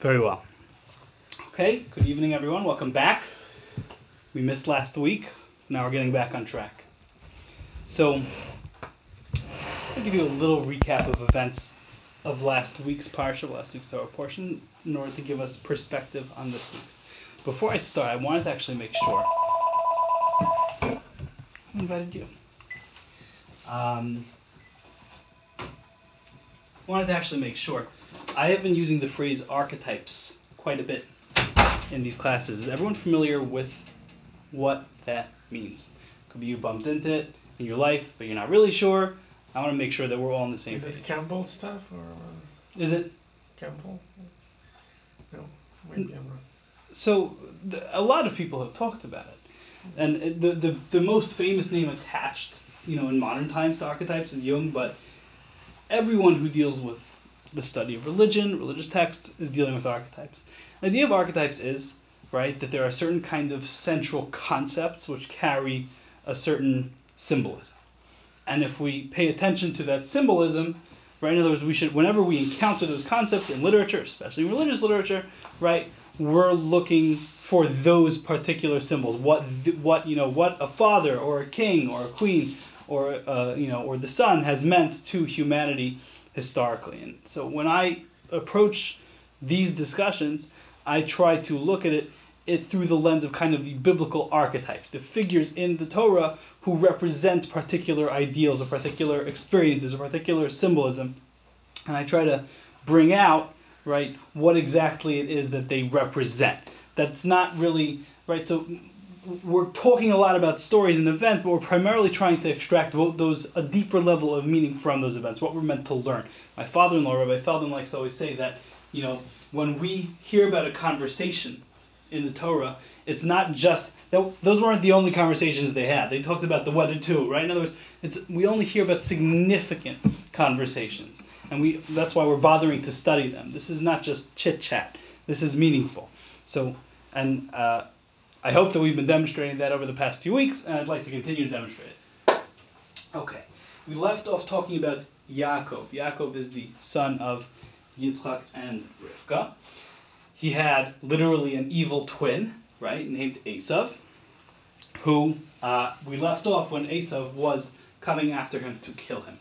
Very well. Okay, good evening, everyone. Welcome back. We missed last week. Now we're getting back on track. So, I'll give you a little recap of events of last week's parsha, last week's Torah portion, in order to give us perspective on this week's. Before I start, I wanted to actually make sure. I invited you. Um, wanted to actually make sure. I have been using the phrase archetypes quite a bit in these classes. Is everyone familiar with what that means? Could be you bumped into it in your life, but you're not really sure. I want to make sure that we're all on the same Is page. it Campbell stuff or uh, Is it Campbell? No, maybe I'm wrong. so? A lot of people have talked about it, and the, the the most famous name attached, you know, in modern times to archetypes is Jung. But everyone who deals with the study of religion, religious texts, is dealing with archetypes. The idea of archetypes is right that there are certain kind of central concepts which carry a certain symbolism, and if we pay attention to that symbolism. Right, in other words, we should, whenever we encounter those concepts in literature, especially religious literature, right, we're looking for those particular symbols. What what you know what a father or a king or a queen or uh, you know or the son has meant to humanity historically. And so when I approach these discussions, I try to look at it it through the lens of kind of the biblical archetypes, the figures in the Torah who represent particular ideals or particular experiences or particular symbolism. And I try to bring out right what exactly it is that they represent that's not really right so we're talking a lot about stories and events but we're primarily trying to extract those a deeper level of meaning from those events what we're meant to learn. My father-in-law rabbi feldman likes to always say that you know when we hear about a conversation in the torah it's not just that those weren't the only conversations they had. They talked about the weather too right? In other words it's we only hear about significant conversations and we that's why we're bothering to study them. This is not just chit chat this is meaningful. So and uh, i hope that we've been demonstrating that over the past few weeks and i'd like to continue to demonstrate it okay we left off talking about yaakov yaakov is the son of yitzchak and rivka he had literally an evil twin right named esav who uh, we left off when esav was coming after him to kill him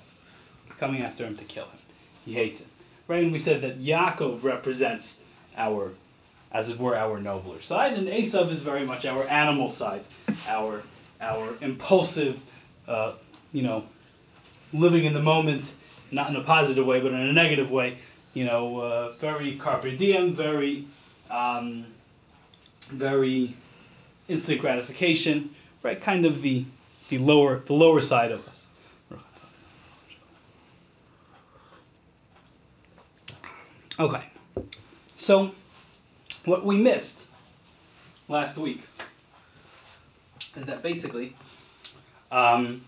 coming after him to kill him he hates him. Right? And we said that Yaakov represents our, as it were, our nobler side, and Esav is very much our animal side, our our impulsive, uh, you know, living in the moment, not in a positive way, but in a negative way. You know, uh, very carpe diem, very, um, very instant gratification, right? Kind of the the lower the lower side of us. Okay. So, what we missed last week is that basically, um,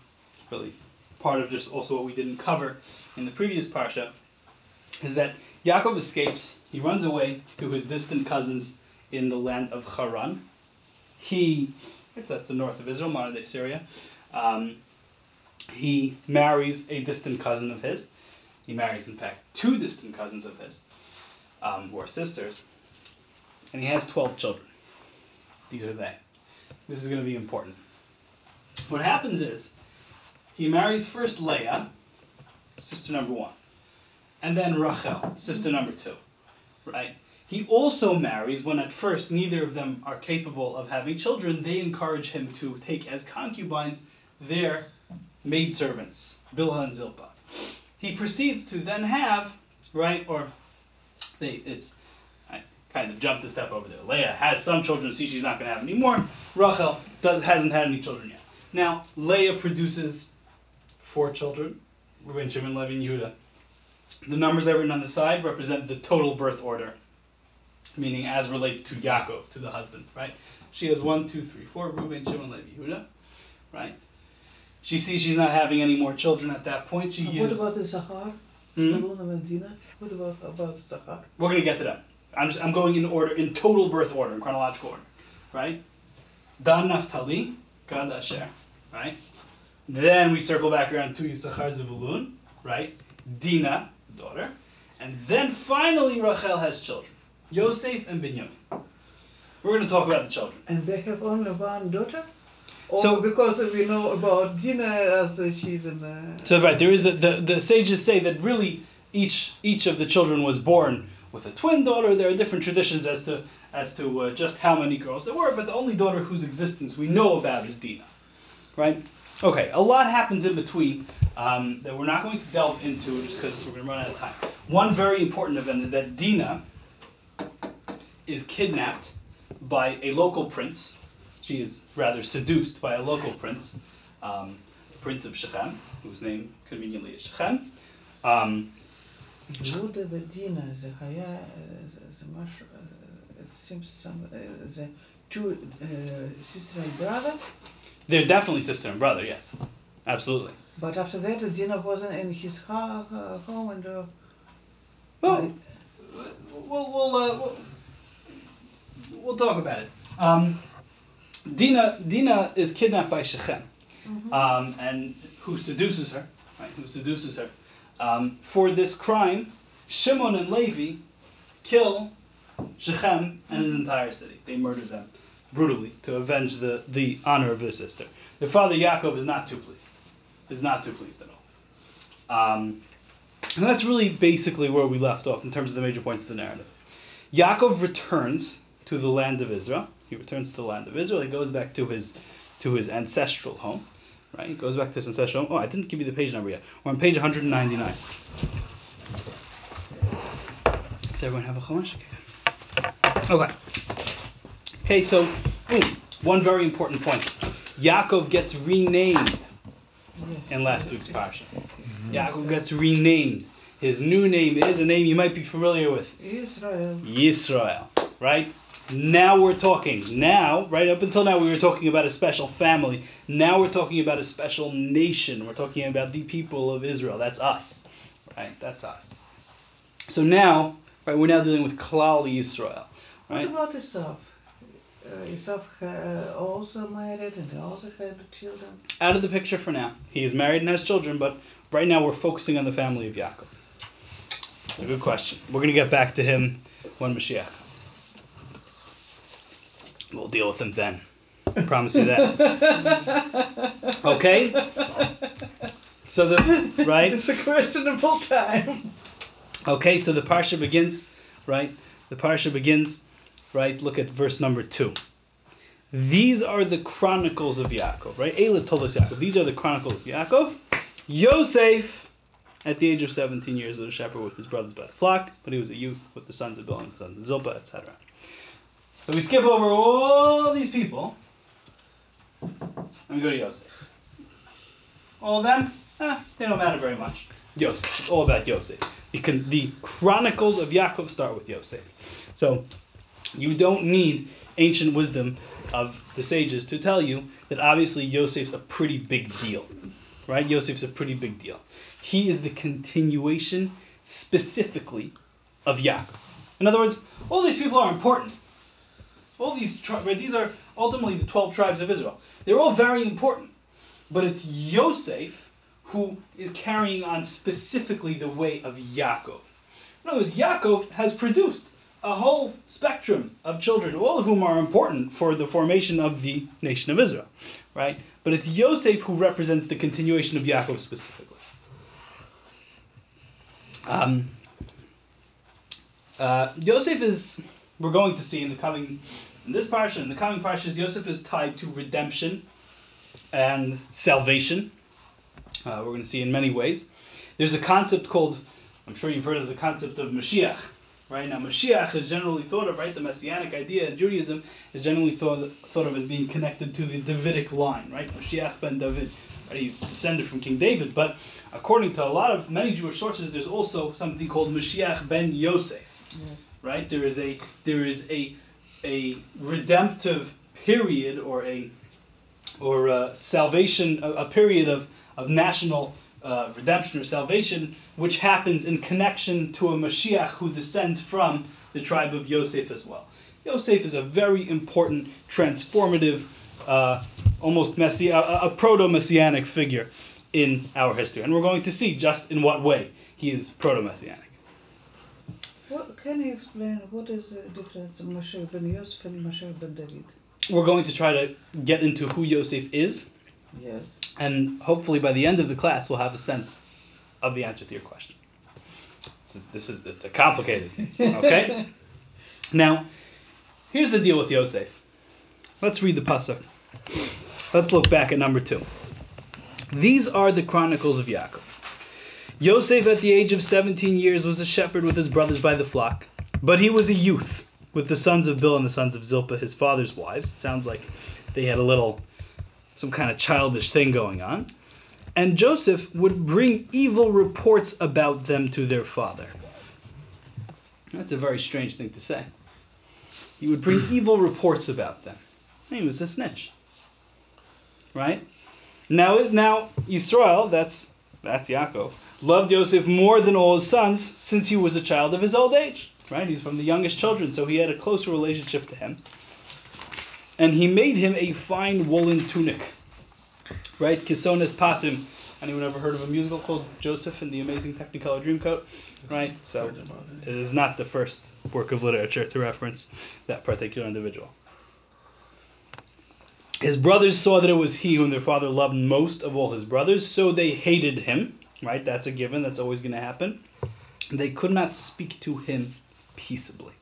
really part of just also what we didn't cover in the previous parsha, is that Yaakov escapes. He runs away to his distant cousins in the land of Haran. He, if that's the north of Israel, modern day Syria, um, he marries a distant cousin of his. He marries, in fact, two distant cousins of his um, who are sisters, and he has 12 children. These are they. This is going to be important. What happens is, he marries first Leah, sister number one, and then Rachel, sister number two, right? He also marries when at first neither of them are capable of having children, they encourage him to take as concubines their maidservants, Bilhah and Zilpah. He proceeds to then have, right, or they it's kind of jumped a step over there. Leah has some children, see she's not going to have any more. Rachel does, hasn't had any children yet. Now, Leah produces four children, Reuben, Shimon, Levi, and Yehuda. The numbers I've written on the side represent the total birth order, meaning as relates to Yaakov, to the husband, right? She has one, two, three, four, Reuben, Shimon, Levi, Yehuda, right? She sees she's not having any more children at that point. She And what about the Sahar? Hmm? What about about Sahar? We're gonna get to that. I'm just I'm going in order in total birth order, in chronological order, right? Dan Naphtali, Gad Asher, right? Then we circle back around to Yisachar Zevulun, right? Dina, daughter, and then finally Rachel has children. Yosef and Binyamin. We're going to talk about the children. And they have only one daughter? Or So- because we know about Dina as she's in. Uh, So right, there is the, the the sages say that really each each of the children was born with a twin daughter. There are different traditions as to as to uh, just how many girls there were, but the only daughter whose existence we know about is Dina, Right? Okay, a lot happens in between um, that we're not going to delve into just because we're going to run out of time. One very important event is that Dina is kidnapped by a local prince. She is rather seduced by a local prince, um, Prince of Shechem, whose name conveniently is Shechem. Um, الجودة بدينة the حياة the Marsh some, the two sister and brother. They're definitely sister and brother. Yes, absolutely. But after that, Dina wasn't in his home and. Uh, well, we'll we'll, uh, we'll, we'll talk about it. Um, Dina Dina is kidnapped by Shechem, mm-hmm. um, and who seduces her, right? Who seduces her, um, for this crime, Shimon and Levi kill Shechem and his entire city. They murder them brutally to avenge the, the honor of their sister. Their father Yaakov is not too pleased. Is not too pleased at all. Um, and that's really basically where we left off in terms of the major points of the narrative. Yaakov returns to the land of Israel. He returns to the land of Israel. He goes back to his to his ancestral home. Right? He goes back to home. Oh, I didn't give you the page number yet. We're on page 199. Does everyone have a chumash? Okay. Okay, so boom, one very important point. Yaakov gets renamed in last week's parsha. Yaakov gets renamed. His new name is a name you might be familiar with. Israel. Yisrael, right? Now we're talking. Now, right up until now, we were talking about a special family. Now we're talking about a special nation. We're talking about the people of Israel. That's us, right? That's us. So now, right, we're now dealing with Klal Yisrael, What about Esav? Uh, uh, also married and he also had children. Out of the picture for now. He is married and has children, but right now we're focusing on the family of Yaakov. It's a good question. We're going to get back to him when Mashiach comes. We'll deal with them then. I promise you that. Okay? So the right? It's a questionable time. Okay, so the parsha begins, right? The parsha begins, right? Look at verse number two. These are the chronicles of Yaakov, right? Eileh toldos Yaakov. These are the chronicles of Yaakov. Yosef, at the age of 17 years, was a shepherd with his brothers by the flock, but he was a youth with the sons of Bilhah, the sons of Zilpah, etc. So we skip over all these people, and we go to Yosef. All of them, eh, they don't matter very much. Yosef. It's all about Yosef. The, the chronicles of Yaakov start with Yosef. So you don't need ancient wisdom of the sages to tell you that obviously Yosef's a pretty big deal. Right? Yosef's a pretty big deal. He is the continuation specifically of Yaakov. In other words, all these people are important. All these tri- right, these are ultimately the 12 tribes of Israel. They're all very important. But it's Yosef who is carrying on specifically the way of Yaakov. In other words, Yaakov has produced a whole spectrum of children, all of whom are important for the formation of the nation of Israel, right? But it's Yosef who represents the continuation of Yaakov specifically. Um, uh, Yosef is, we're going to see in the coming, in this parsha, in the coming parshas, Yosef is tied to redemption and salvation. Uh, we're going to see in many ways. There's a concept called, I'm sure you've heard of the concept of Mashiach, right? Now, Mashiach is generally thought of, right? The messianic idea in Judaism is generally thought, thought of as being connected to the Davidic line, right? Mashiach ben David. Right? He's descended from King David, but according to a lot of many Jewish sources, there's also something called Mashiach ben Yosef. Right? There is a there is a a redemptive period or a or a salvation a, a period of of national uh, redemption or salvation which happens in connection to a Mashiach who descends from the tribe of Yosef as well. Yosef is a very important transformative uh, almost messi- a, a proto messianic figure in our history and we're going to see just in what way he is proto messianic What, can you explain what is the difference of Moshe ben Yosef and Moshe ben David? We're going to try to get into who Yosef is, Yes. and hopefully by the end of the class we'll have a sense of the answer to your question. It's a, this is it's a complicated, okay? now, here's the deal with Yosef. Let's read the pasuk. Let's look back at number two. These are the chronicles of Yaakov. Yosef, at the age of 17 years, was a shepherd with his brothers by the flock, but he was a youth with the sons of Bilhah and the sons of Zilpah, his father's wives. Sounds like they had a little, some kind of childish thing going on. And Joseph would bring evil reports about them to their father. That's a very strange thing to say. He would bring evil reports about them. He was a snitch. Right? Now, now Yisrael, that's that's Yaakov, loved Joseph more than all his sons since he was a child of his old age. Right? He's from the youngest children, so he had a closer relationship to him. And he made him a fine woolen tunic. Right? Kisones Pasim. Anyone ever heard of a musical called Joseph and the Amazing Technicolor Dreamcoat? Right? So Heard about it. it is not the first work of literature to reference that particular individual. His brothers saw that it was he whom their father loved most of all his brothers, so they hated him. Right? That's a given. That's always going to happen. They could not speak to him peaceably.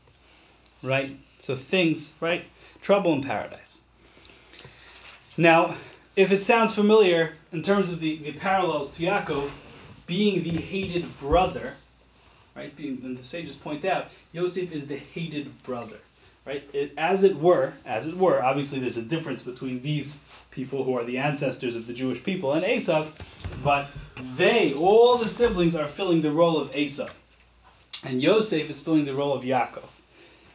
Right? So things, right? Trouble in paradise. Now, if it sounds familiar in terms of the, the parallels to Yaakov, being the hated brother, right? Being, and the sages point out, Yosef is the hated brother, right? It, as it were, as it were, obviously there's a difference between these people who are the ancestors of the Jewish people and Esav, but they, all the siblings, are filling the role of Esav, and Yosef is filling the role of Yaakov,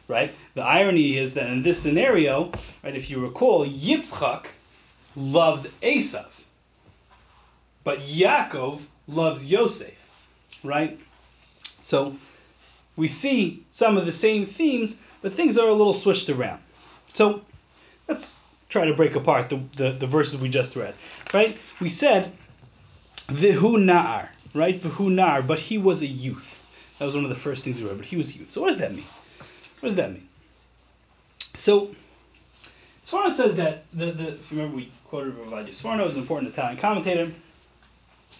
right? The irony is that in this scenario, right, if you recall, Yitzchak loved Esav, but Yaakov loves Yosef, right? So we see some of the same themes, but things are a little switched around. So let's try to break apart the, the, the verses we just read. Right? We said Vihu Na'ar, right? Vihu Na'ar, but he was a youth. That was one of the first things we read, but he was youth. So what does that mean? What does that mean? So Sforno says that the, the if you remember we quoted Ravadia. Sforno is an important Italian commentator.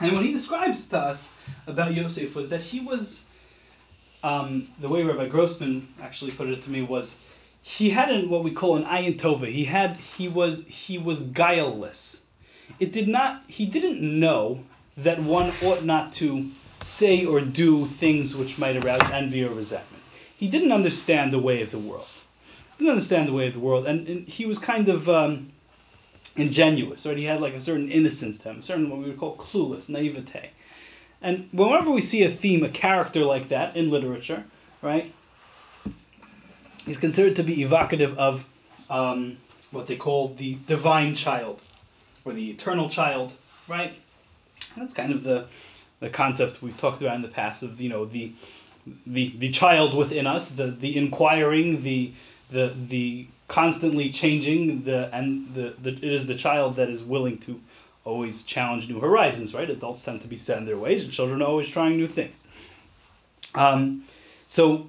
And what he describes to us about Yosef was that he was um, the way Rabbi Grossman actually put it to me was he had an, what we call an ayin tova. He had he was he was guileless. It did not he didn't know that one ought not to say or do things which might arouse envy or resentment. He didn't understand the way of the world. He Didn't understand the way of the world, and, and he was kind of um, ingenuous. Right? He had like a certain innocence to him, a certain what we would call clueless, naivete. And whenever we see a theme, a character like that in literature, right, he's considered to be evocative of um, what they call the divine child or the eternal child, right? That's kind of the the concept we've talked about in the past of you know the the the child within us, the the inquiring, the the the constantly changing, the and the, the it is the child that is willing to always challenge new horizons, right? Adults tend to be set in their ways, and children are always trying new things. Um, so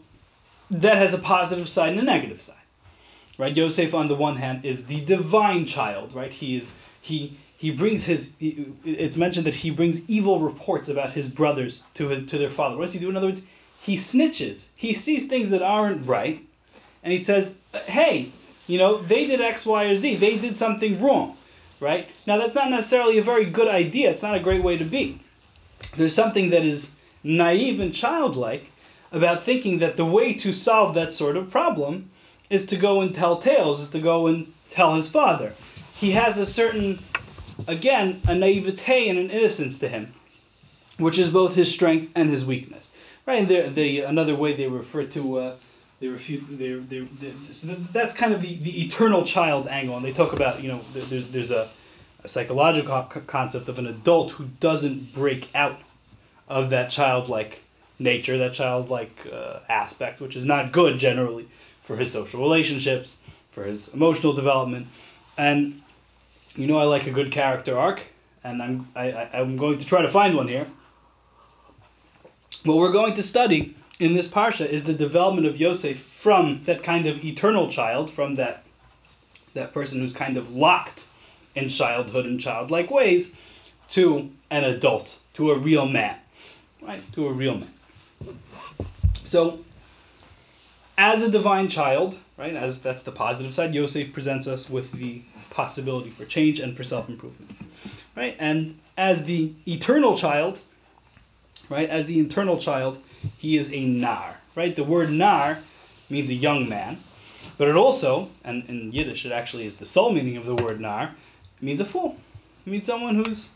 that has a positive side and a negative side, right? Yosef, on the one hand, is the divine child, right? He is he he brings his. It's mentioned that he brings evil reports about his brothers to his, to their father. What does he do? In other words, he snitches. He sees things that aren't right, and he says, "Hey, you know, they did X, Y, or Z. They did something wrong." right? Now, that's not necessarily a very good idea. It's not a great way to be. There's something that is naive and childlike about thinking that the way to solve that sort of problem is to go and tell tales, is to go and tell his father. He has a certain, again, a naivete and an innocence to him, which is both his strength and his weakness. Right? And the, the, another way they refer to. Uh, they refute. They, they, they, so that's kind of the, the eternal child angle, and they talk about you know there's there's a, a psychological concept of an adult who doesn't break out of that childlike nature, that childlike uh, aspect, which is not good generally for his social relationships, for his emotional development, and you know I like a good character arc, and I'm I, I'm going to try to find one here. What we're going to study in this parsha is the development of Yosef from that kind of eternal child, from that that person who's kind of locked in childhood and childlike ways, to an adult, to a real man, right? To a real man. So, as a divine child, right? As that's the positive side, Yosef presents us with the possibility for change and for self improvement, right? And as the eternal child, right? As the eternal child, he is a nar, right? The word nar means a young man, but it also, and in Yiddish, it actually is the sole meaning of the word nar, means a fool. It means someone who's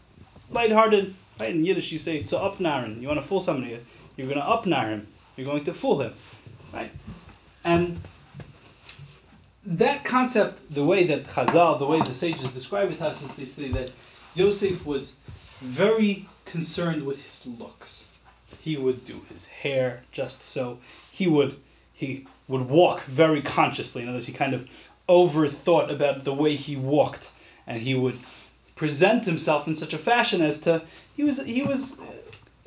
lighthearted. Right? In Yiddish, you say to upnaren. You want to fool somebody. You're going to upnar him. You're going to fool him. Right? And that concept, the way that Chazal, the way the sages describe it to us, is they say that Yosef was very concerned with his looks. He would do his hair just so. He would he would walk very consciously. In other words, he kind of overthought about the way he walked, and he would present himself in such a fashion as to he was he was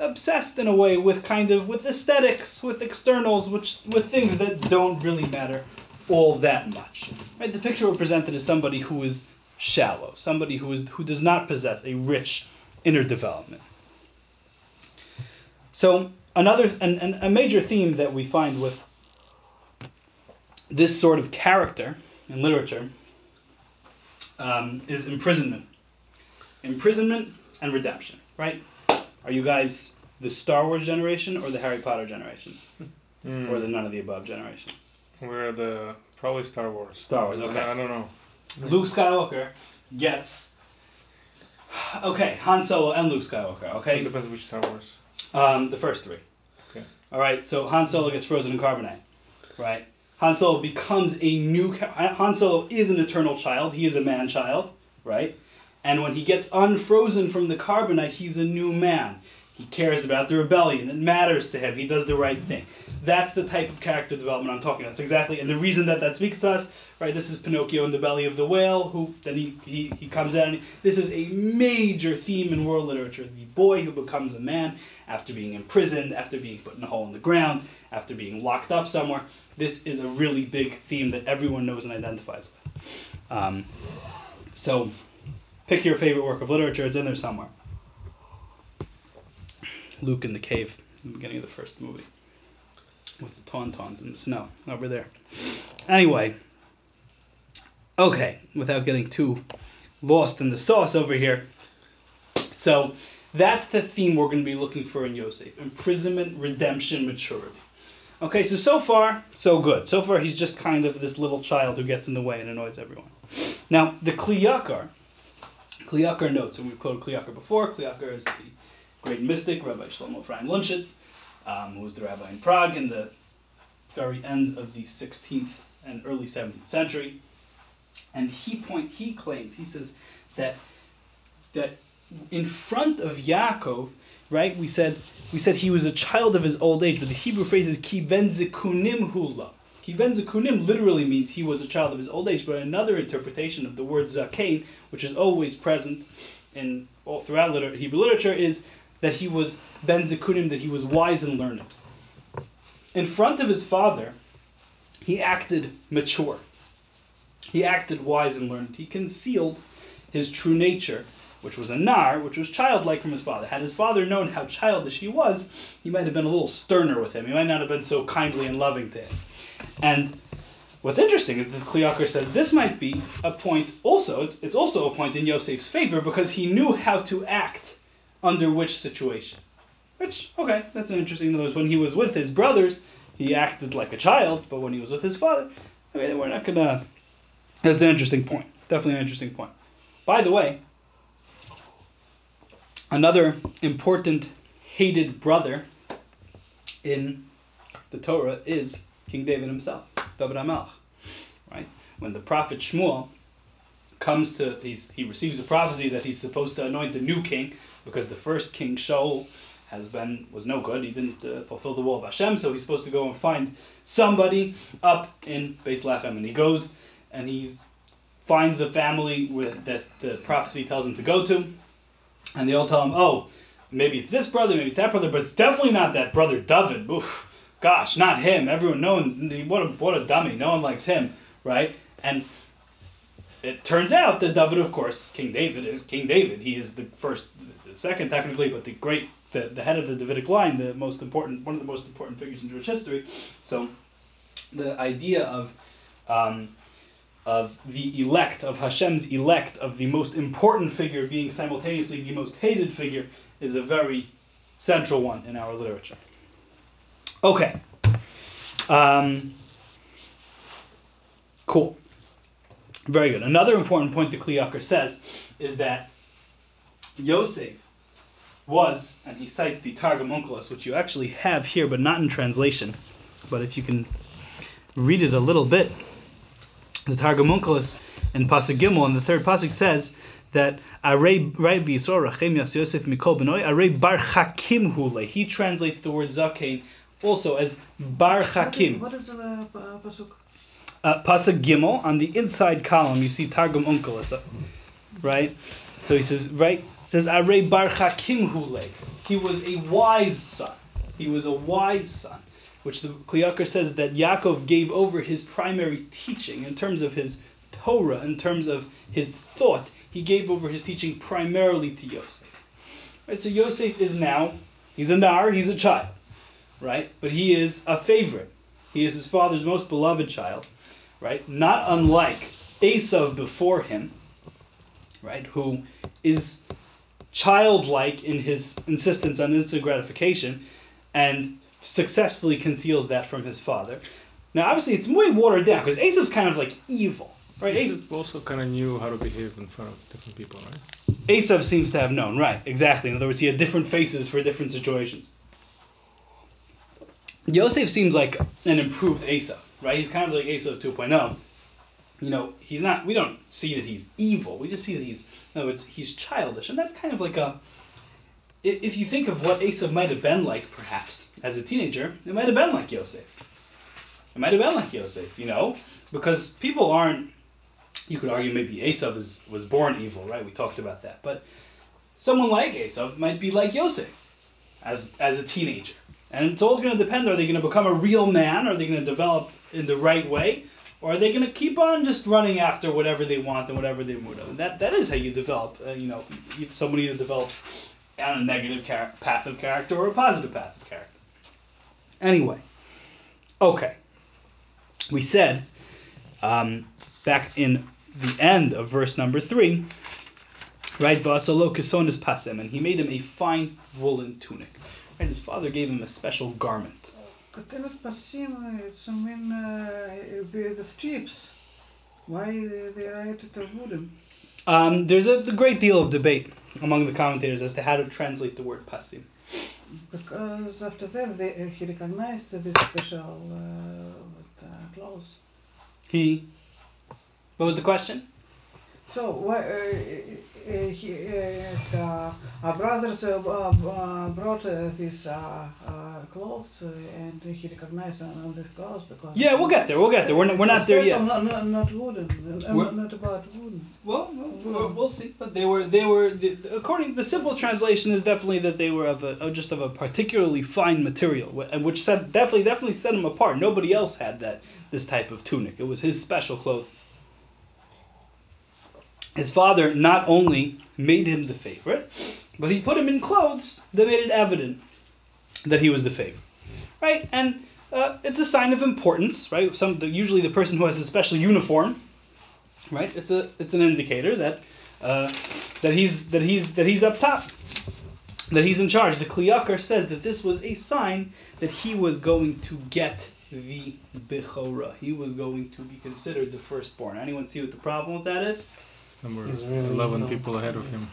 obsessed in a way with kind of with aesthetics, with externals, which with things that don't really matter all that much. Right? The picture represented is somebody who is shallow, somebody who is who does not possess a rich inner development. So another and, and a major theme that we find with this sort of character in literature um, is imprisonment. Imprisonment and redemption, right? Are you guys the Star Wars generation or the Harry Potter generation? Mm. Or the none of the above generation? We're the probably Star Wars. Star Wars, okay. I, don't know. Luke Skywalker gets. Okay, Han Solo and Luke Skywalker, Okay. It depends which Star Wars. Um, the first three. Okay. All right. So Han Solo gets frozen in carbonite, right? Han Solo becomes a new. Han Solo is an eternal child. He is a man child, right? And when he gets unfrozen from the carbonite, he's a new man. He cares about the rebellion. It matters to him. He does the right thing. That's the type of character development I'm talking about. That's exactly, and the reason that that speaks to us, right? This is Pinocchio in the belly of the whale, who then he, he, he comes out. And this is a major theme in world literature. The boy who becomes a man after being imprisoned, after being put in a hole in the ground, after being locked up somewhere. This is a really big theme that everyone knows and identifies with. Um, so, pick your favorite work of literature. It's in there somewhere. Luke in the cave, in the beginning of the first movie, with the tauntauns in the snow over there. Anyway, okay, without getting too lost in the sauce over here. So, that's the theme we're going to be looking for in Yosef imprisonment, redemption, maturity. Okay, so so far, so good. So far, he's just kind of this little child who gets in the way and annoys everyone. Now, the Kliyakar, Kliyakar notes, and we've quoted Kliyakar before. Kliyakar is the great mystic, Rabbi Shlomo Ephraim Lunchitz, um, who was the rabbi in Prague in the very end of the 16th and early 17th century. And he point he claims he says that that in front of Yaakov, right? We said we said he was a child of his old age, but the Hebrew phrase is kiven zikunim hula. Kiven zikunim literally means he was a child of his old age, but another interpretation of the word zakein, which is always present in all throughout liter- Hebrew literature, is that he was ben zikunim, that he was wise and learned. In front of his father, he acted mature. He acted wise and learned. He concealed his true nature, which was a nar, which was childlike from his father. Had his father known how childish he was, he might have been a little sterner with him. He might not have been so kindly and loving to him. And what's interesting is that Kli Yakar says this might be a point also, it's, it's also a point in Yosef's favor because he knew how to act under which situation. Which, okay, that's an interesting. Words, when he was with his brothers, he acted like a child, but when he was with his father, okay, we're not gonna. That's an interesting point. Definitely an interesting point. By the way, another important hated brother in the Torah is King David himself, David HaMelech. Right? When the prophet Shmuel comes to, he's, he receives a prophecy that he's supposed to anoint the new king because the first king, Shaul, has been was no good. He didn't uh, fulfill the will of Hashem, so he's supposed to go and find somebody up in Beis Lechem, and he goes and he finds the family that the prophecy tells him to go to, and they all tell him, "Oh, maybe it's this brother, maybe it's that brother, but it's definitely not that brother David. Oof, gosh, not him. Everyone, no one, what a, what a dummy. No one likes him, right? And it turns out that David, of course, King David is King David. He is the first, second technically, but the great, the, the head of the Davidic line, the most important, one of the most important figures in Jewish history. So, the idea of, um, of the elect, of Hashem's elect, of the most important figure being simultaneously the most hated figure, is a very central one in our literature. Okay. Um, cool. Very good. Another important point the Kli Yakar says is that Yosef was, and he cites the Targum Onkelos, which you actually have here, but not in translation. But if you can read it a little bit, the Targum Onkelos in Pasuk Gimel, and the third Pasuk says that Arei right v'yisor rachem yas Yosef mikol benoi Arei bar chakim hule. He translates the word zakein also as bar chakim. What is the uh, pasuk? Uh, Pasuk Gimel on the inside column you see Targum Onkelos, uh, right? So he says right says Arei bar chakim hule. He was a wise son. He was a wise son, which the Kli Yakar says that Yaakov gave over his primary teaching in terms of his Torah, in terms of his thought. He gave over his teaching primarily to Yosef. Right? So Yosef is now he's a nar, he's a child, right? But he is a favorite. He is his father's most beloved child, right? Not unlike Esav before him, right? Who is childlike in his insistence on instant gratification and successfully conceals that from his father. Now, obviously, it's way watered down because Esav's kind of like evil, right? Esav, also kind of knew how to behave in front of different people, right? Esav seems to have known, right? Exactly. In other words, he had different faces for different situations. Yosef seems like an improved Esav, right? He's kind of like Esav 2.0. You know, he's not. We don't see that he's evil. We just see that he's. In other words, he's childish, and that's kind of like a. If you think of what Esav might have been like, perhaps as a teenager, it might have been like Yosef. It might have been like Yosef, you know, because people aren't. You could argue maybe Esav is, was born evil, right? We talked about that, but someone like Esav might be like Yosef, as as a teenager, and it's all going to depend. Are they going to become a real man? Are they going to develop in the right way? Or are they going to keep on just running after whatever they want and whatever they want? And that, that is how you develop. Uh, you know, someone either develops on a negative char- path of character or a positive path of character. Anyway, okay. We said um, back in the end of verse number three, right? Vasalo kisonis pasem, and he made him a fine woolen tunic. Right, his father gave him a special garment. Pasim, uh, it's mean uh, the strips. Why they, they write it wooden? Um, there's a, a great deal of debate among the commentators as to how to translate the word pasim. Because after that they, uh, he recognized this special uh, uh, clothes. He. What was the question? So why uh, he, uh, the, our brothers uh, uh, brought uh, these uh, uh, clothes uh, and he recognized on, on these clothes because Yeah, we'll get there. We'll get there. We're not, we're not there Special, yet. Not, not, not wooden. Uh, We're- not about wooden. Well, we'll, we'll, we'll see. But they were they were the, according the simple translation is definitely that they were of a of just of a particularly fine material, and which set definitely definitely set him apart. Nobody else had that this type of tunic. It was his special clothing. His father not only made him the favorite, but he put him in clothes that made it evident that he was the favorite, right? And uh, it's a sign of importance, right? Some usually the person who has a special uniform right? It's a it's an indicator that uh, that he's that he's that he's up top, that he's in charge. The Kli Yakar says that this was a sign that he was going to get the bichora. He was going to be considered the firstborn. Anyone see what the problem with that is? It's number really 11 no- people ahead of him.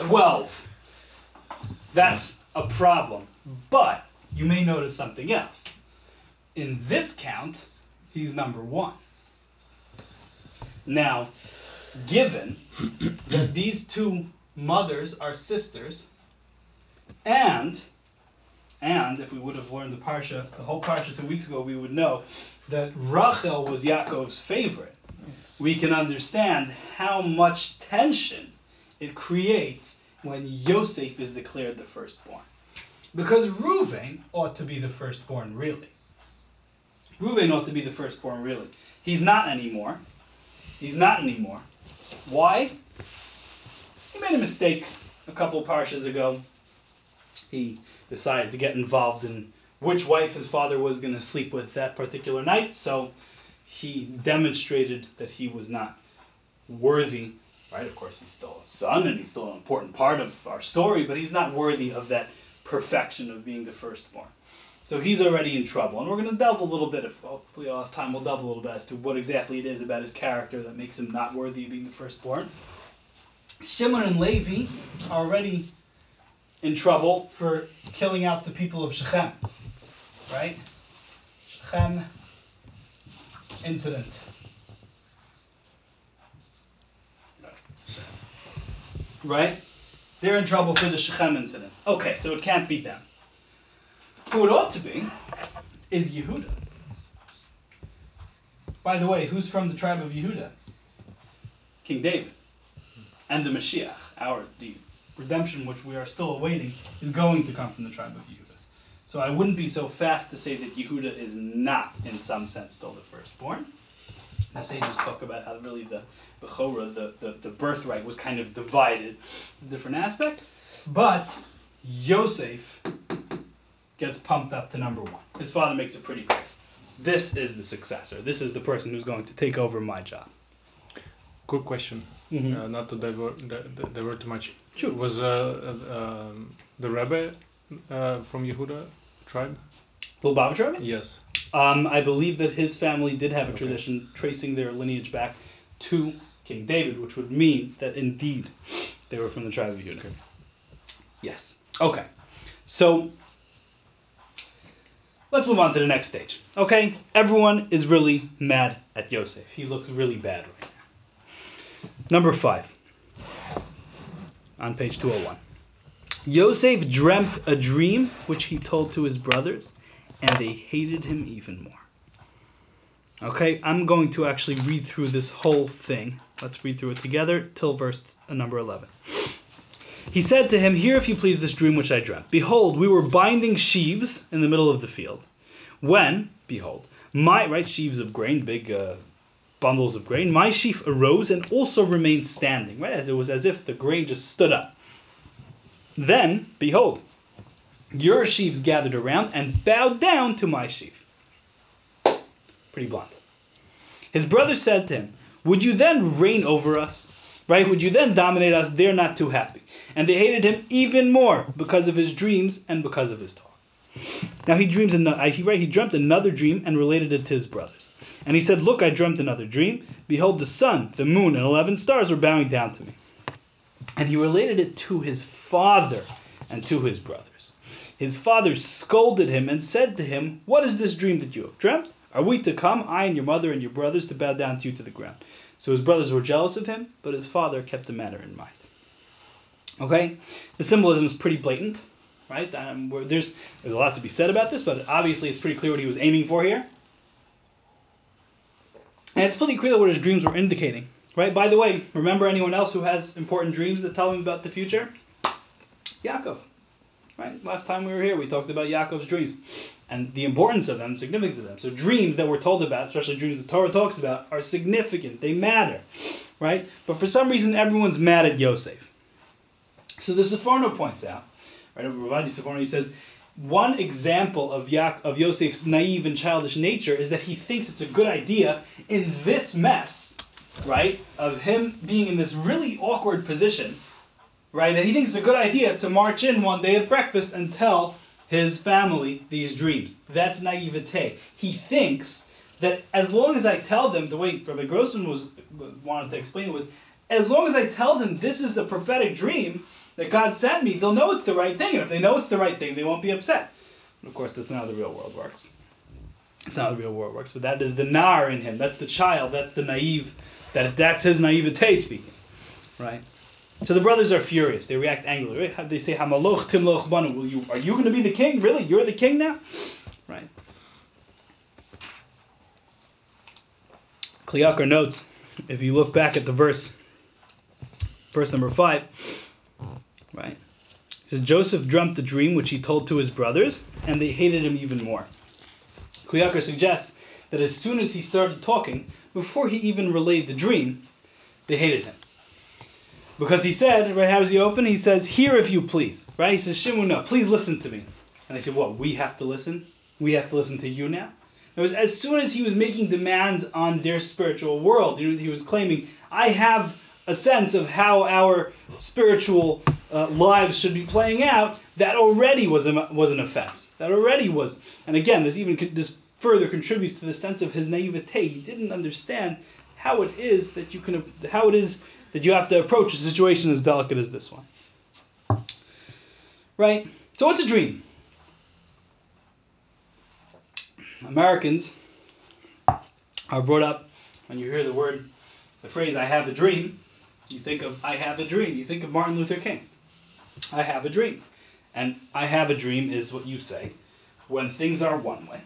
Twelve. That's a problem. But you may notice something else. In this count, he's number one. Now, given that these two mothers are sisters, and and if we would have learned the parsha, the whole parsha two weeks ago, we would know that Rachel was Yaakov's favorite. We can understand how much tension it creates when Yosef is declared the firstborn. Because Reuven ought to be the firstborn, really. Ruvain ought to be the firstborn, really. He's not anymore. He's not anymore. Why? He made a mistake a couple parshas ago. He decided to get involved in which wife his father was going to sleep with that particular night, so he demonstrated that he was not worthy. Right? Of course, he's still a son and he's still an important part of our story, but he's not worthy of that perfection of being the firstborn. So he's already in trouble. And we're going to delve a little bit, if hopefully all this time, we'll delve a little bit as to what exactly it is about his character that makes him not worthy of being the firstborn. Shimon and Levi are already in trouble for killing out the people of Shechem. Right? Shechem incident. Right? They're in trouble for the Shechem incident. Okay, so it can't be them. Who it ought to be is Yehuda. By the way, who's from the tribe of Yehuda? King David. And the Mashiach, our the redemption which we are still awaiting, is going to come from the tribe of Yehuda. So I wouldn't be so fast to say that Yehuda is not, in some sense, still the firstborn. The sages talk about how really the Bechora, the, the, the birthright, was kind of divided in different aspects. But Yosef gets pumped up to number one. His father makes it pretty clear. This is the successor. This is the person who's going to take over my job. Quick question, Mm-hmm. uh, not to divert, di- di- divert too much. Sure. Was uh, uh, um, the Rebbe uh, from Yehuda tribe? Lubavitcher? Yes. Um, I believe that his family did have a Okay. tradition tracing their lineage back to King David, which would mean that indeed they were from the tribe of Judah. Okay. Yes. Okay. So let's move on to the next stage. Okay? Everyone is really mad at Yosef. He looks really bad right now. Number five. On page 201. Yosef dreamt a dream which he told to his brothers, and they hated him even more. Okay, I'm going to actually read through this whole thing. Let's read through it together till verse number 11. He said to him, Hear, if you please, this dream which I dreamt. Behold, we were binding sheaves in the middle of the field. When, behold, my, right, sheaves of grain, big uh, bundles of grain, my sheaf arose and also remained standing, right, as it was as if the grain just stood up. Then, behold, your sheaves gathered around and bowed down to my sheaf. Pretty blunt. His brother said to him, Would you then reign over us? Right? Would you then dominate us? They're not too happy. And they hated him even more because of his dreams and because of his talk. Now he dreams another, he, right, he dreamt another dream and related it to his brothers. And he said, Look, I dreamt another dream. Behold, the sun, the moon, and eleven stars were bowing down to me. And he related it to his father and to his brothers. His father scolded him and said to him, What is this dream that you have dreamt? Are we to come, I and your mother and your brothers, to bow down to you to the ground? So his brothers were jealous of him, but his father kept the matter in mind. Okay? The symbolism is pretty blatant, right? Um, there's, there's a lot to be said about this, but obviously it's pretty clear what he was aiming for here. And it's pretty clear what his dreams were indicating, right? By the way, remember anyone else who has important dreams that tell him about the future? Yaakov. Right? Last time we were here, we talked about Yaakov's dreams and the importance of them, the significance of them. So dreams that we're told about, especially dreams the Torah talks about, are significant. They matter, right? But for some reason, everyone's mad at Yosef. So the Seforno points out, right? Ravadi Seforno, he says, one example of Yak- of Yosef's naive and childish nature is that he thinks it's a good idea in this mess, right, of him being in this really awkward position, right, that he thinks it's a good idea to march in one day at breakfast and tell his family these dreams. That's naivete. He thinks that as long as I tell them, the way Rabbi Grossman was wanted to explain it was, as long as I tell them this is a prophetic dream that God sent me, they'll know it's the right thing. And if they know it's the right thing, they won't be upset. And of course, that's not how the real world works. It's not how the real world works. But that is the nar in him. That's the child. That's the naive. That that's his naivete speaking, right? So the brothers are furious. They react angrily. Right? They say, "Hamaloch timloch banu." Will you? Are you going to be the king? Really? You're the king now, right? Kliyakar notes, if you look back at the verse, verse number five, right? He says Joseph dreamt the dream which he told to his brothers, and they hated him even more. Kliyakar suggests that as soon as he started talking, before he even relayed the dream, they hated him. Because he said, right, how does he open? He says, Hear if you please. Right? He says, Shimuna, please listen to me. And they said, What, we have to listen? We have to listen to you now? It was as soon as he was making demands on their spiritual world, you know, he was claiming, I have a sense of how our spiritual uh, lives should be playing out, that already was, a, was an offense. That already was. And again, this even this further contributes to the sense of his naivete. He didn't understand how it is that you can how it is that you have to approach a situation as delicate as this one. Right? So what's a dream? Americans are brought up when you hear the word the phrase I have a dream, you think of I have a dream. You think of Martin Luther King. I have a dream. And I have a dream is what you say when things are one way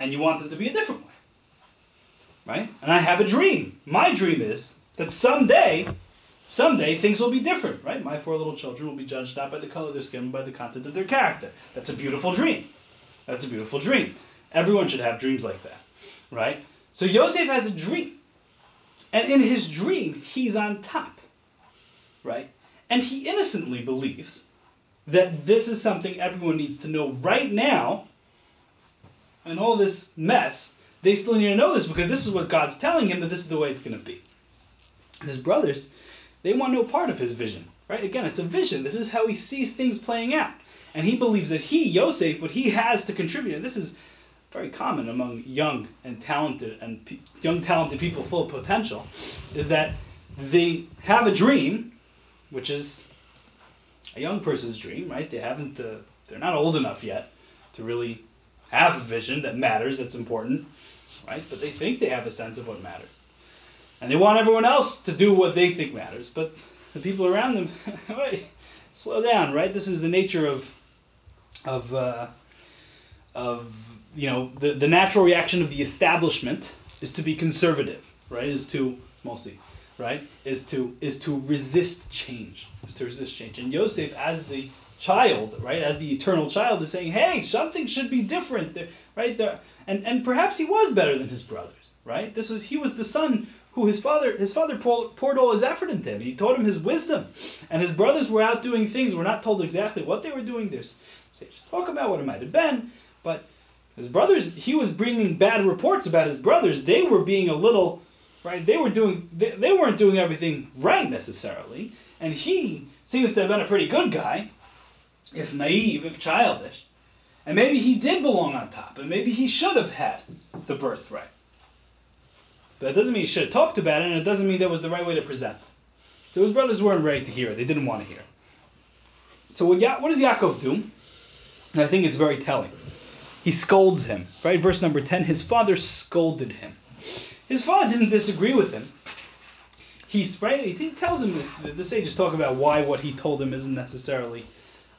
and you want them to be a different way. Right? And I have a dream. My dream is that someday, someday things will be different, right? My four little children will be judged not by the color of their skin, but by the content of their character. That's a beautiful dream. That's a beautiful dream. Everyone should have dreams like that, right? So Yosef has a dream. And in his dream, he's on top, right? And he innocently believes that this is something everyone needs to know right now. And all this mess, they still need to know this because this is what God's telling him that this is the way it's going to be. His brothers, they want no part of his vision, right? Again, it's a vision. This is how he sees things playing out. And he believes that he, Yosef, what he has to contribute, and this is very common among young and talented and pe- young talented people full of potential, is that they have a dream, which is a young person's dream, right? They haven't, uh, they're not old enough yet to really have a vision that matters, that's important, right? But they think they have a sense of what matters. And they want everyone else to do what they think matters. But the people around them, wait, slow down, right? This is the nature of, of, uh, of you know, the, the natural reaction of the establishment is to be conservative, right? Is to, small c, right? Is to, is to resist change, is to resist change. And Yosef, as the child, right, as the eternal child, is saying, hey, something should be different, right? There, and, and perhaps he was better than his brothers, right? This was, he was the son who his father his father poured all his effort into him. He taught him his wisdom, and his brothers were out doing things. We're not told exactly what they were doing. There's sages talk about what it might have been, but his brothers he was bringing bad reports about his brothers. They were being a little right. They were doing they, they weren't doing everything right necessarily, and he seems to have been a pretty good guy, if naive, if childish, and maybe he did belong on top, and maybe he should have had the birthright. But that doesn't mean he should have talked about it, and it doesn't mean that was the right way to present. So his brothers weren't ready to hear it. They didn't want to hear it. So what, ya- what does Yaakov do? And I think it's very telling. He scolds him. Right? Verse number 10 his father scolded him. His father didn't disagree with him. He's right. He tells him the, sages talk about why what he told him isn't necessarily,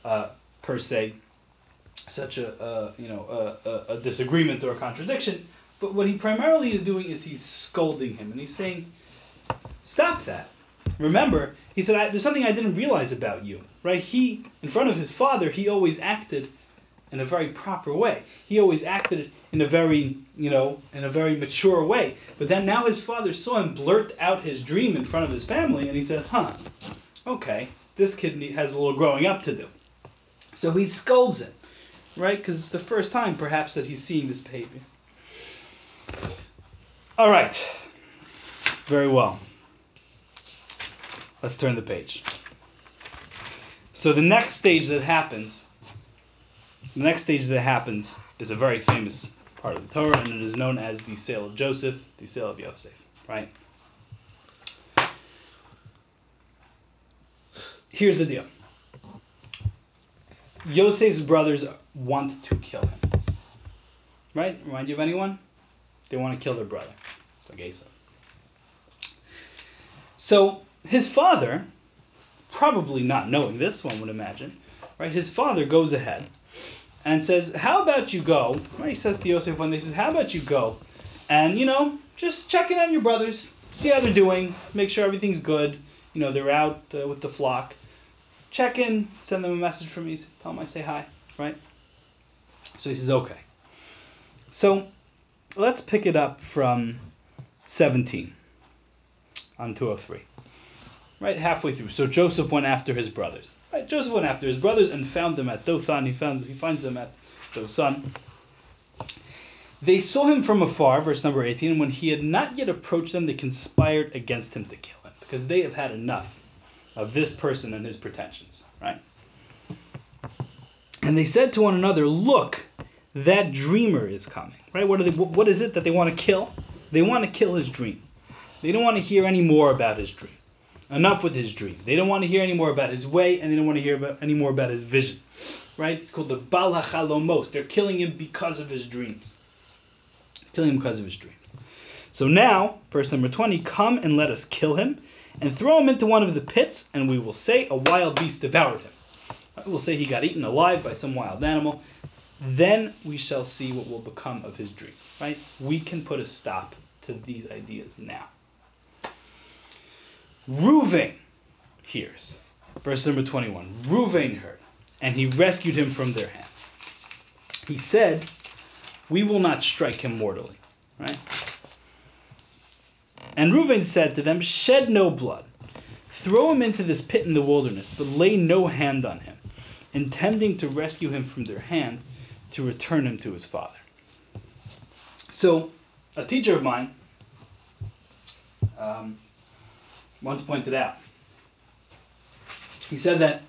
uh, per se, such a you know a, a, a disagreement or a contradiction. But what he primarily is doing is he's scolding him and he's saying, Stop that. Remember, he said, There's something I didn't realize about you. Right? He, in front of his father, he always acted in a very proper way. He always acted in a very, you know, in a very mature way. But then now his father saw him blurt out his dream in front of his family and he said, Huh, okay, this kid has a little growing up to do. So he scolds him, right? Because it's the first time, perhaps, that he's seeing this behavior. All right. Very well. Let's turn the page. So the next stage that happens, the next stage that happens is a very famous part of the Torah, and it is known as the sale of Joseph, the sale of Yosef, right? Here's the deal. Yosef's brothers want to kill him. Right? Remind you of anyone? They want to kill their brother. It's like Esav. So his father, probably not knowing this, one would imagine, right? His father goes ahead and says, How about you go? Right? He says to Yosef one day, he says, How about you go and, you know, just check in on your brothers, see how they're doing, make sure everything's good. You know, they're out uh, with the flock. Check in, send them a message from me, tell them I say hi, right? So he says, Okay. So let's pick it up from 17 on 203. Right, halfway through. So Joseph went after his brothers. Right, Joseph went after his brothers and found them at Dothan. He found he finds them at Dothan. They saw him from afar, verse number 18, and when he had not yet approached them, they conspired against him to kill him, because they have had enough of this person and his pretensions, right? And they said to one another, Look, that dreamer is coming, right? What, are they, what is it that they want to kill? They want to kill his dream. They don't want to hear any more about his dream. Enough with his dream. They don't want to hear any more about his way, and they don't want to hear about, any more about his vision, right? It's called the Bal HaChalomos. They're killing him because of his dreams killing him because of his dreams. So now, verse number 20, come and let us kill him and throw him into one of the pits, and we will say a wild beast devoured him. We'll say he got eaten alive by some wild animal. Then we shall see what will become of his dream. Right? We can put a stop to these ideas now. Reuven hears. Verse number 21. Reuven heard, and he rescued him from their hand. He said, we will not strike him mortally. Right? And Reuben said to them, Shed no blood. Throw him into this pit in the wilderness, but lay no hand on him, intending to rescue him from their hand to return him to his father. So, a teacher of mine um, once pointed out, he said that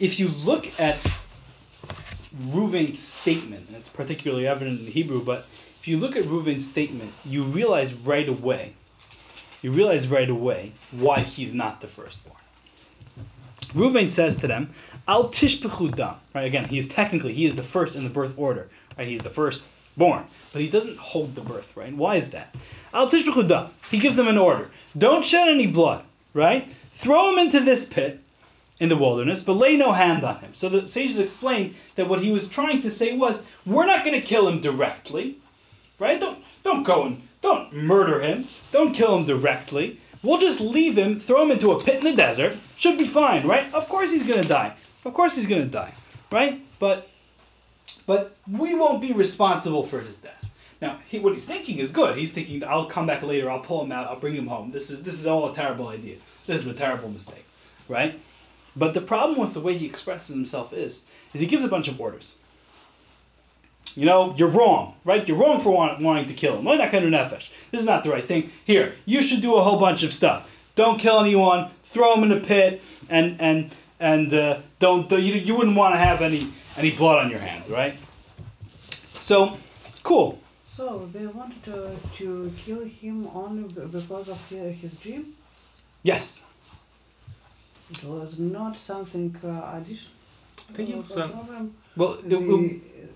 if you look at Reuven's statement, and it's particularly evident in Hebrew, but if you look at Reuven's statement, you realize right away, you realize right away why he's not the firstborn. Reuven says to them, Al tishpechu dam. Right, again, he's technically, he is the first in the birth order. Right, he's the first born, but he doesn't hold the birth, right? Why is that? Al tishpechu. He gives them an order. Don't shed any blood, right? Throw him into this pit, in the wilderness, but lay no hand on him. So the sages explain that what he was trying to say was, we're not going to kill him directly, right? Don't don't go and don't murder him. Don't kill him directly. We'll just leave him, throw him into a pit in the desert. Should be fine, right? Of course he's to die. Of course he's to die, right? But but we won't be responsible for his death. Now, he, what he's thinking is good. He's thinking, I'll come back later. I'll pull him out. I'll bring him home. This is this is all a terrible idea. This is a terrible mistake, right? But the problem with the way he expresses himself is, is he gives a bunch of orders. You know, you're wrong, right? You're wrong for want, wanting to kill him. Why not Kendrin Nefesh? This is not the right thing. Here, you should do a whole bunch of stuff. Don't kill anyone. Throw him in a pit, and and and uh, don't, don't you, you wouldn't want to have any any blood on your hands, right? So, cool. So they wanted to, to kill him only because of his dream. Yes. It was not something uh, additional. I think it was an, problem. Well, The, it- it- uh,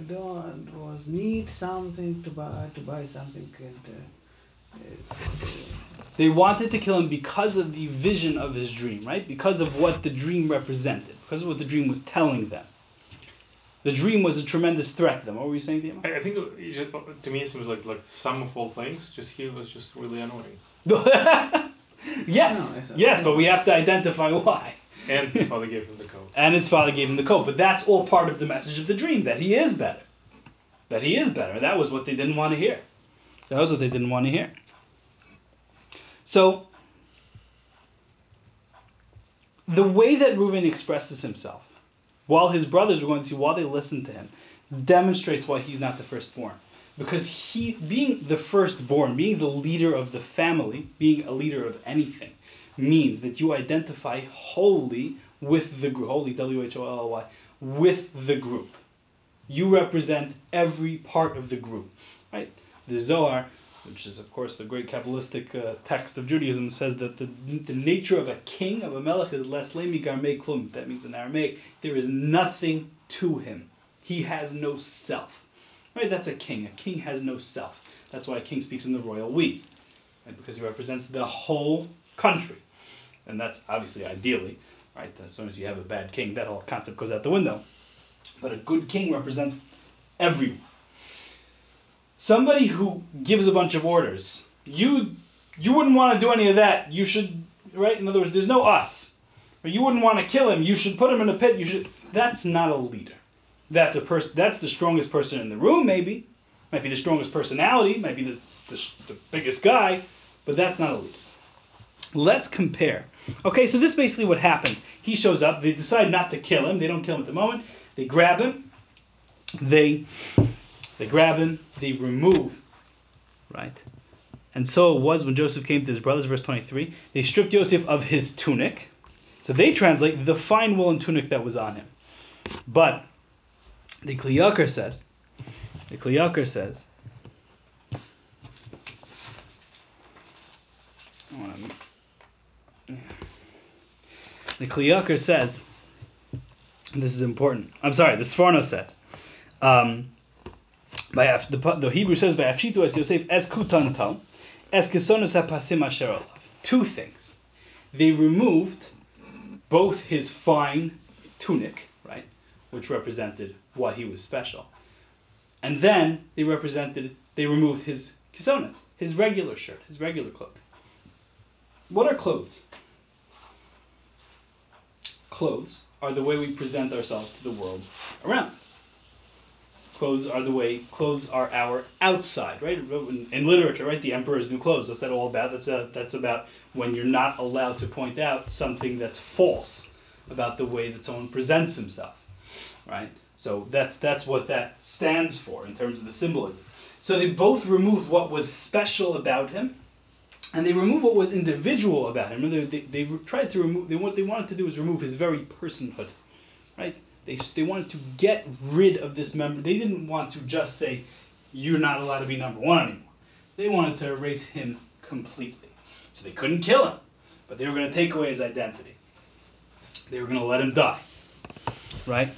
don't was need something to buy to buy something and uh, uh, They wanted to kill him because of the vision of his dream, right? Because of what the dream represented, because of what the dream was telling them. The dream was a tremendous threat to them. What were you saying, Dima? I, I think it, it just, to me it seems like like sum of all things. Just he was just really annoying, yes, No, yes, but we have to identify why. And his father gave him the coat. And his father gave him the coat, but that's all part of the message of the dream that he is better. That he is better. That was what they didn't want to hear. That was what they didn't want to hear. So, the way that Reuven expresses himself, while his brothers were going to see, while they listened to him, demonstrates why he's not the firstborn. Because he, being the firstborn, being the leader of the family, being a leader of anything, means that you identify wholly with the group, wholly, W H O L L Y, with the group. You represent every part of the group, right? The Zohar, which is of course the great Kabbalistic uh, text of Judaism, says that the, the nature of a king, of a melech, is less lemigar me klum. That means in Aramaic, there is nothing to him. He has no self. Right? That's a king. A king has no self. That's why a king speaks in the royal we, right? because he represents the whole country. And that's obviously ideally, right? As soon as you have a bad king, that whole concept goes out the window. But a good king represents everyone. Somebody who gives a bunch of orders, you you wouldn't want to do any of that. You should, right? In other words, there's no us. You wouldn't want to kill him. You should put him in a pit. You should. That's not a leader. That's a person. That's the strongest person in the room, maybe, Might be the strongest personality, might be the, the, the biggest guy, but that's not a leader. Let's compare. Okay, so this is basically what happens. He shows up, they decide not to kill him, they don't kill him at the moment, they grab him, they they grab him, they remove, right? And so it was when Joseph came to his brothers, verse 23. They stripped Joseph of his tunic. So they translate the fine woolen tunic that was on him. But the Kli Yakar says, the Kli Yakar says, um, the Kli Yakar says, this is important. I'm sorry, the Sforno says, um, by the, the Hebrew says, "Vayafshitu es Yosef es kutanto, es kisonus hapasim asher olav." Two things. They removed both his fine tunic, right, which represented what he was special, and then they represented they removed his kisonas, his regular shirt, his regular clothing. What are clothes? Clothes are the way we present ourselves to the world around us. Clothes are the way clothes are our outside, right? In, in literature, right? The emperor's new clothes. What's that all about? That's a, that's about when you're not allowed to point out something that's false about the way that someone presents himself, right? So that's that's what that stands for in terms of the symbolism. So they both removed what was special about him, and they removed what was individual about him. They, they, they tried to remove. They what they wanted to do was remove his very personhood, right? They, they wanted to get rid of this member. They didn't want to just say, "You're not allowed to be number one anymore." They wanted to erase him completely. So they couldn't kill him, but they were going to take away his identity. They were going to let him die, right?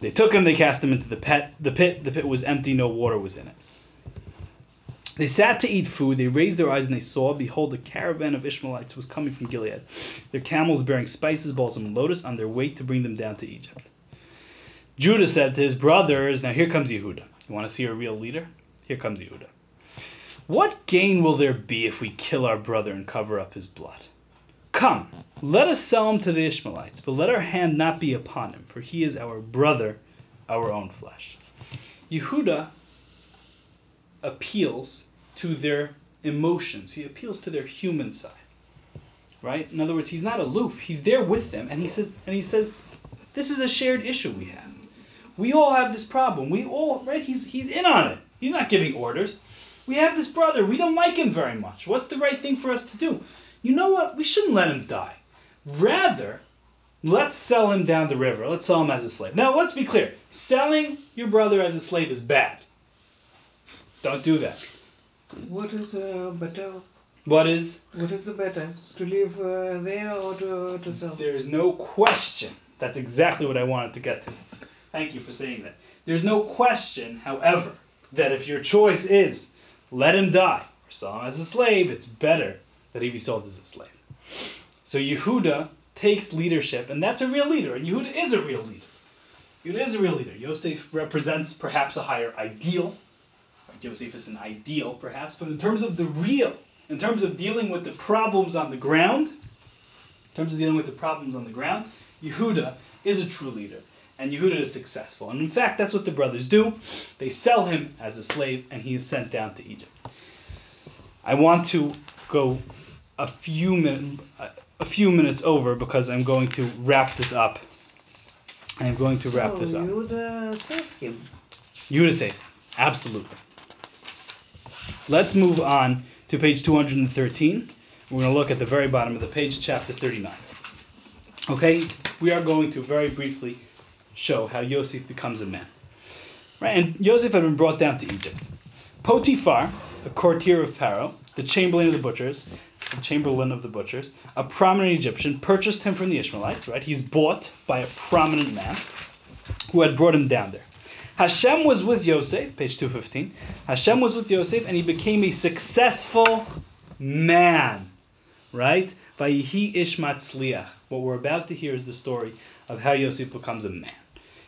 They took him. They cast him into the pit. The pit. The pit was empty. No water was in it. They sat to eat food. They raised their eyes and they saw, behold, a caravan of Ishmaelites was coming from Gilead. Their camels bearing spices, balsam, and lotus on their way to bring them down to Egypt. Judah said to his brothers, Now here comes Yehuda. You want to see a real leader? Here comes Yehuda. What gain will there be if we kill our brother and cover up his blood? Come, let us sell him to the Ishmaelites, but let our hand not be upon him, for he is our brother, our own flesh. Yehuda appeals to their emotions. He appeals to their human side. Right? In other words, he's not aloof. He's there with them and he says and he says this is a shared issue we have. We all have this problem. We all right he's he's in on it. He's not giving orders. We have this brother. We don't like him very much. What's the right thing for us to do? You know what? We shouldn't let him die. Rather, let's sell him down the river. Let's sell him as a slave. Now, let's be clear. Selling your brother as a slave is bad. Don't do that. What is uh, better? What is? What is the better? To live uh, there or to, to sell? There's no question. That's exactly what I wanted to get to. Thank you for saying that. There's no question, however, that if your choice is let him die or sell him as a slave, it's better that he be sold as a slave. So Yehuda takes leadership, and that's a real leader, and Yehuda is a real leader. Yehuda is a real leader. Yosef represents perhaps a higher ideal. Yosef is an ideal, perhaps, but in terms of the real, in terms of dealing with the problems on the ground, in terms of dealing with the problems on the ground, Yehuda is a true leader, and Yehuda is successful. And in fact, that's what the brothers do. They sell him as a slave, and he is sent down to Egypt. I want to go a few minutes, a few minutes over because I'm going to wrap this up. I am going to wrap oh, this up. Oh, you the save him. Yehuda says, absolutely. Let's move on to page 213. We're going to look at the very bottom of the page, chapter 39. Okay, we are going to very briefly show how Yosef becomes a man. Right, and Yosef had been brought down to Egypt. Potiphar, a courtier of Pharaoh, the chamberlain of the butchers, the chamberlain of the butchers, a prominent Egyptian, purchased him from the Ishmaelites. Right, he's bought by a prominent man who had brought him down there. Hashem was with Yosef, page 215. Hashem was with Yosef, and he became a successful man. Right? Vayihi ish matzliach. What we're about to hear is the story of how Yosef becomes a man.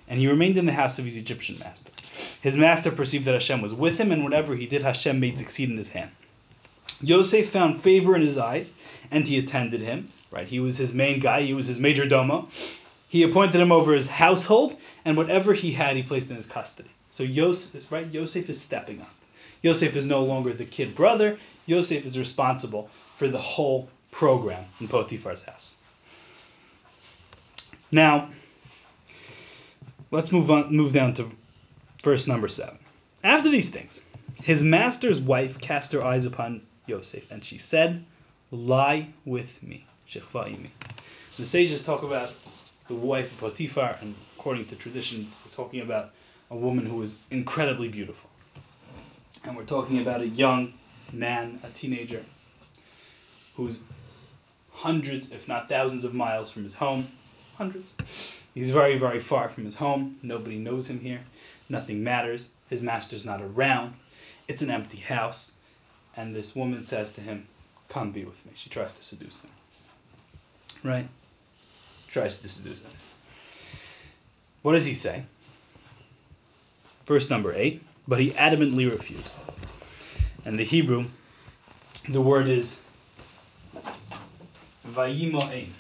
And he remained in the house of his Egyptian master. His master perceived that Hashem was with him, and whatever he did, Hashem made succeed in his hand. Yosef found favor in his eyes, and he attended him. Right? He was his main guy, he was his major domo. He appointed him over his household, and whatever he had, he placed in his custody. So Yosef, right? Yosef is stepping up. Yosef is no longer the kid brother. Yosef is responsible for the whole program in Potiphar's house. Now, let's move on. Move down to verse number seven. After these things, his master's wife cast her eyes upon Yosef, and she said, "Lie with me." The sages talk about the wife of Potiphar, and according to tradition, we're talking about a woman who is incredibly beautiful. And we're talking about a young man, a teenager, who's hundreds, if not thousands, of miles from his home. Hundreds. He's very, very far from his home. Nobody knows him here. Nothing matters. His master's not around. It's an empty house. And this woman says to him, Come be with me. She tries to seduce him. Right? Tries to seduce him. What does he say? Verse number 8. But he adamantly refused. And the Hebrew, the word is Vayimo'ein.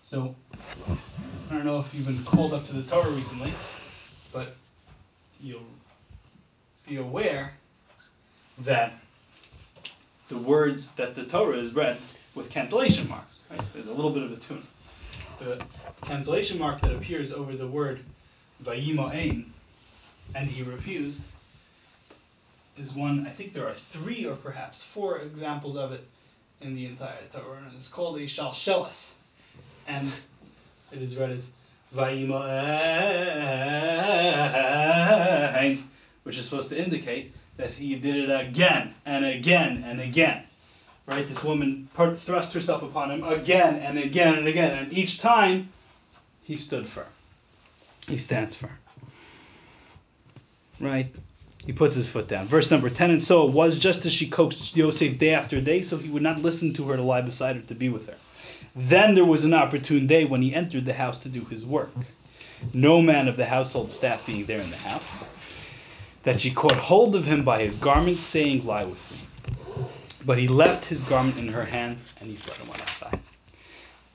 So, I don't know if you've been called up to the Torah recently, but you'll be aware that the words that the Torah is read with cantillation marks. Right? There's a little bit of a tune. The cantillation mark that appears over the word Vayimo'ein, and he refused, is one, I think there are three or perhaps four examples of it in the entire Torah, and it's called a Shalshelas and it is read as Vayimain, which is supposed to indicate that he did it again and again and again. Right? This woman thrust herself upon him again and again and again, and each time he stood firm. He stands firm. Right? He puts his foot down. Verse number 10 And so it was just as she coaxed Yosef day after day, so he would not listen to her to lie beside her to be with her. Then there was an opportune day when he entered the house to do his work. No man of the household staff being there in the house, that she caught hold of him by his garment, saying, Lie with me. But he left his garment in her hand, and he fled and went outside.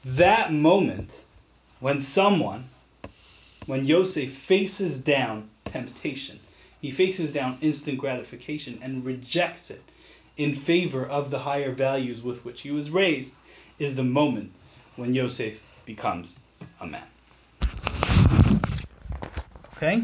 That moment, when someone, when Yosef faces down temptation, he faces down instant gratification and rejects it in favor of the higher values with which he was raised is the moment when Yosef becomes a man. Okay?